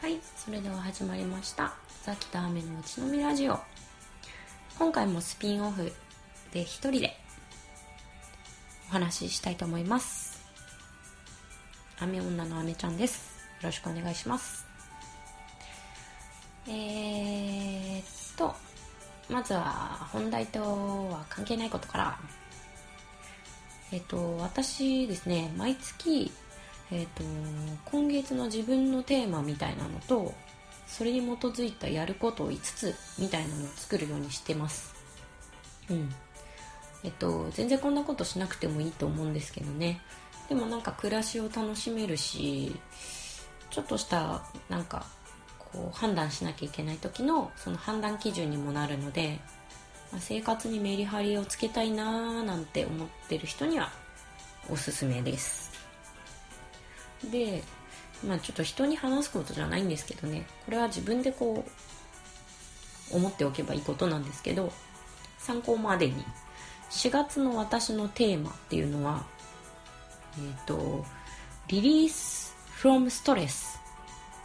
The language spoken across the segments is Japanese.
はいそれでは始まりました。ザキと雨のうちのみラジオ。今回もスピンオフで一人でお話ししたいと思います。雨女の雨ちゃんです。よろしくお願いします。えー、っとまずは本題とは関係ないことから。えっと私ですね毎月えーと、今月の自分のテーマみたいなのとそれに基づいたやることを5つみたいなのを作るようにしてます。うん。えっと全然こんなことしなくてもいいと思うんですけどね。でもなんか暮らしを楽しめるしちょっとしたなんかこう判断しなきゃいけない時のその判断基準にもなるので、まあ、生活にメリハリをつけたいなーなんて思ってる人にはおすすめです。で、まあちょっと人に話すことじゃないんですけどね、これは自分でこう、思っておけばいいことなんですけど、参考までに、4月の私のテーマっていうのは、えっ、ー、と、リリース from stress。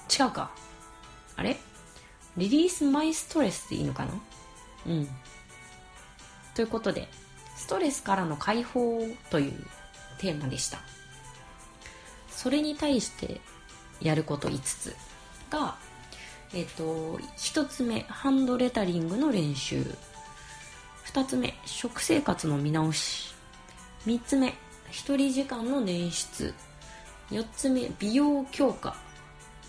違うか。あれ？リリースマイストレスでいいのかな？うん。ということで、ストレスからの解放というテーマでした。それに対してやること5つが、えっ、と、1つ目、ハンドレタリングの練習。2つ目、食生活の見直し。3つ目、1人時間の捻出。4つ目、美容強化。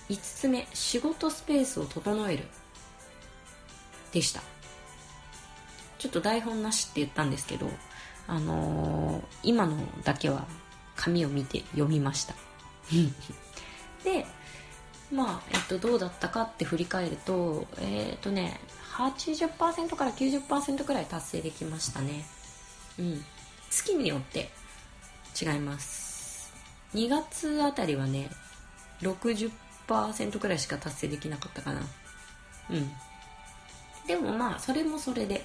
5つ目、仕事スペースを整える。でした。ちょっと台本なしって言ったんですけど、あのー、今のだけは紙を見て読みました。でまあ、えっと、どうだったかって振り返るとえー、っとね80%から90%くらい達成できましたね。うん。月によって違います。2月あたりはね60%くらいしか達成できなかったかな。うん。でもまあそれもそれで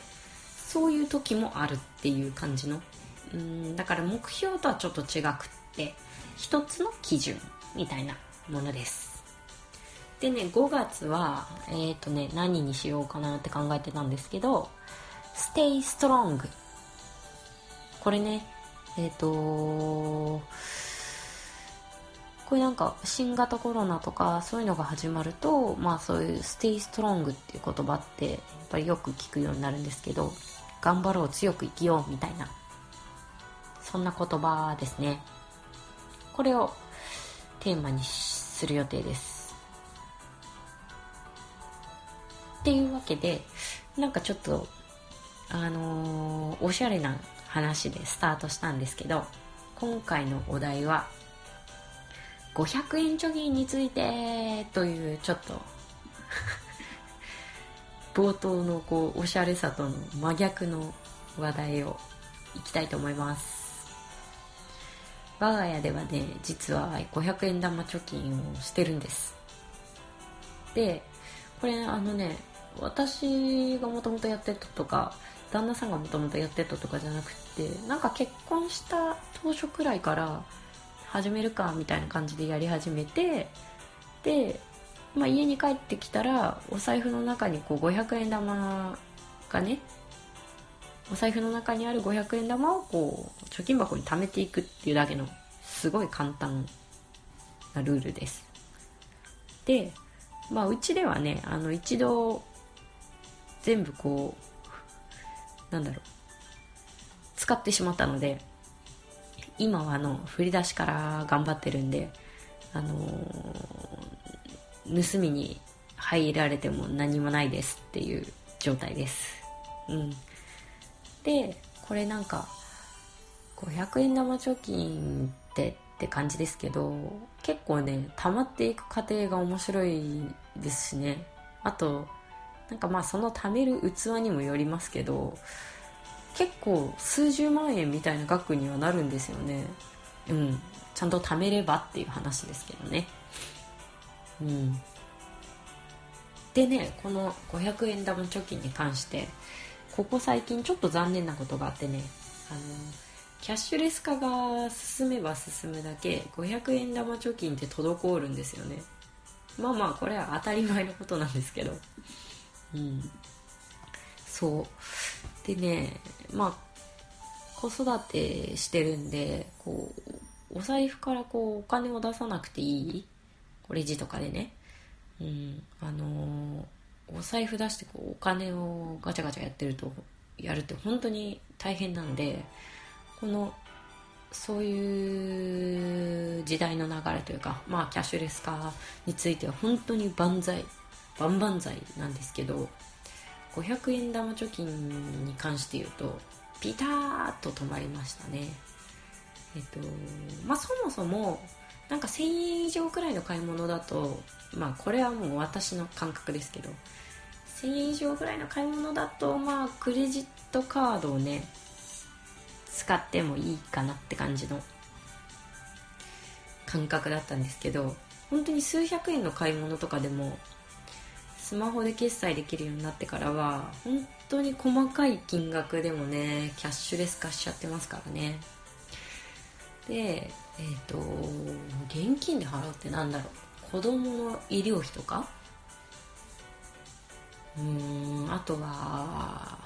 そういう時もあるっていう感じの。うん。だから目標とはちょっと違くって。一つの基準みたいなものです。でね5月はえっ、ー、とね何にしようかなって考えてたんですけど Stay Strong これねえっ、ー、とこれなんか新型コロナとかそういうのが始まるとまあそういう Stay Strong っていう言葉ってやっぱりよく聞くようになるんですけど頑張ろう強く生きようみたいなそんな言葉ですね。これをテーマにする予定です。っていうわけでなんかちょっとあのー、おしゃれな話でスタートしたんですけど今回のお題は500円貯金についてというちょっと 冒頭のこうおしゃれさとの真逆の話題をいきたいと思います。我が家ではね実は500円玉貯金をしてるんです。でこれあのね私がもともとやってたとか旦那さんがもともとやってたとかじゃなくてなんか結婚した当初くらいから始めるかみたいな感じでやり始めてで、まあ、家に帰ってきたらお財布の中にこう500円玉がねお財布の中にある500円玉をこう貯金箱に貯めていくっていうだけのすごい簡単なルールです。でまあうちではねあの一度全部こうなんだろう使ってしまったので今はあの振り出しから頑張ってるんであのー、盗みに入られても何もないですっていう状態です。うん。でこれなんか500円玉貯金ってって感じですけど結構ね溜まっていく過程が面白いですしね。あとなんかまあその貯める器にもよりますけど結構数十万円みたいな額にはなるんですよね。うん。ちゃんと貯めればっていう話ですけどね。うん。でねこの500円玉貯金に関してここ最近ちょっと残念なことがあってねあのキャッシュレス化が進めば進むだけ500円玉貯金って滞るんですよね。まあまあこれは当たり前のことなんですけど。うん。そう。でねまあ子育てしてるんでこうお財布からこうお金を出さなくていい？レジとかでね。うん。あのー、お財布出してこうお金をガチャガチャやってるとやるって本当に大変なのでこのそういう時代の流れというか、まあ、キャッシュレス化については本当に万歳万々歳なんですけど500円玉貯金に関して言うとピターッと止まりましたね。えっとまあそもそもなんか1000円以上くらいの買い物だとまあこれはもう私の感覚ですけど1000円以上ぐらいの買い物だとまあクレジットカードをね使ってもいいかなって感じの感覚だったんですけど本当に数百円の買い物とかでもスマホで決済できるようになってからは本当に細かい金額でもねキャッシュレス化しちゃってますからね。でえっ、ー、と現金で払うってなんだろう？子供の医療費とか？うーんあとは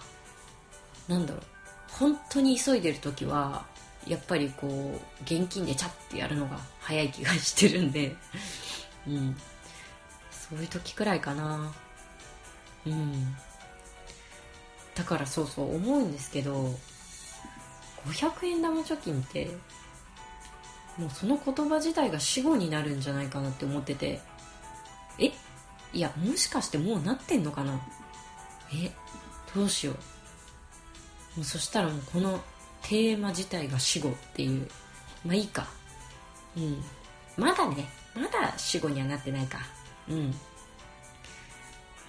なんだろう？本当に急いでる時はやっぱりこう現金でチャッてやるのが早い気がしてるんで。うん。そういう時くらいかな。うん。だからそうそう思うんですけど500円玉貯金ってもうその言葉自体が死語になるんじゃないかなって思ってて。え？いやもしかしてもうなってんのかな？え？どうしよう。もうそしたらもうこのテーマ自体が死語っていう。まあいいか。うん。まだね。まだ死語にはなってないか。うん。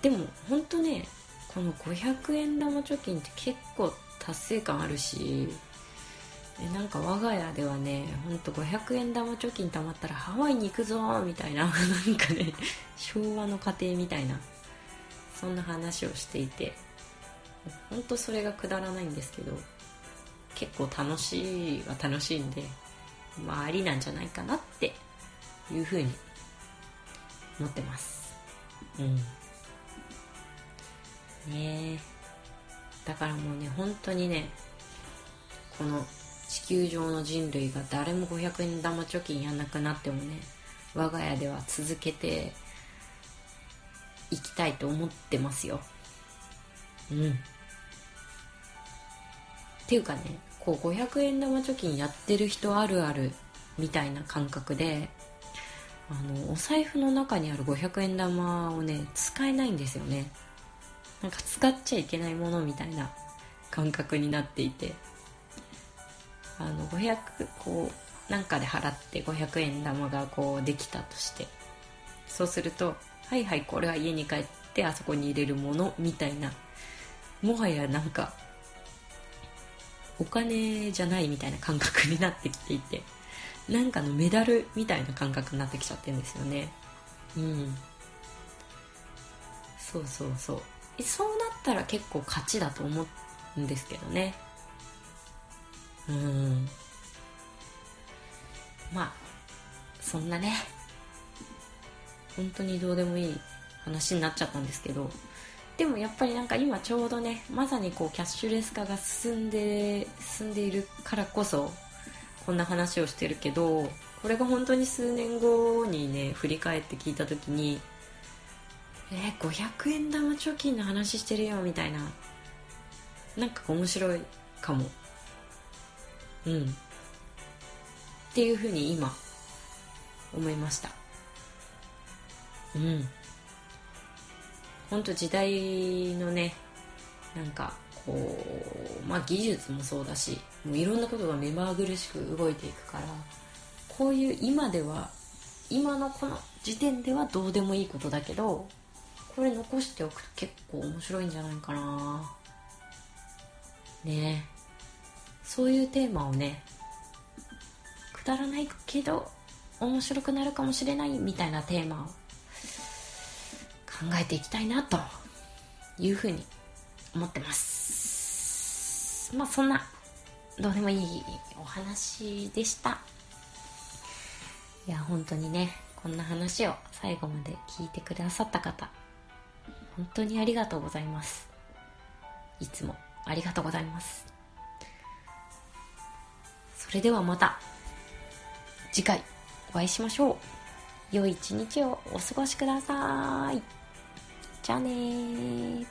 でも本当ねこの500円玉貯金って結構達成感あるし。なんか我が家ではねほんと500円玉貯金貯まったらハワイに行くぞみたいななんかね昭和の家庭みたいなそんな話をしていてほんとそれがくだらないんですけど結構楽しいは楽しいんでまあありなんじゃないかなっていうふうに思ってます。うん。ねえ。だからもうね本当にねこの地球上の人類が誰も500円玉貯金やんなくなってもね我が家では続けていきたいと思ってますよ。うん。っていうかねこう500円玉貯金やってる人あるあるみたいな感覚であのお財布の中にある500円玉をね使えないんですよね。なんか使っちゃいけないものみたいな感覚になっていてあの500こうなんかで払って500円玉がこうできたとしてそうするとはいはいこれは家に帰ってあそこに入れるものみたいなもはやなんかお金じゃないみたいな感覚になってきていてなんかのメダルみたいな感覚になってきちゃってるんですよね。うん。そうそうそう。そうなったら結構勝ちだと思うんですけどね。うん。まあそんなね本当にどうでもいい話になっちゃったんですけどでもやっぱりなんか今ちょうどねまさにこうキャッシュレス化が進んで進んでいるからこそこんな話をしてるけどこれが本当に数年後にね振り返って聞いた時にえー、500円玉貯金の話してるよみたいな。なんか面白いかも。うん。っていうふうに今思いました。うん。ほんと時代のねなんかこうまあ技術もそうだしもういろんなことが目まぐるしく動いていくからこういう今では今のこの時点ではどうでもいいことだけどこれ残しておくと結構面白いんじゃないかな。ね。そういうテーマをねくだらないけど面白くなるかもしれないみたいなテーマを考えていきたいなというふうに思ってます。まあそんなどうでもいいお話でした。いや本当にねこんな話を最後まで聞いてくださった方本当にありがとうございます。いつもありがとうございます。れではまた次回お会いしましょう。良い一日をお過ごしください。じゃあね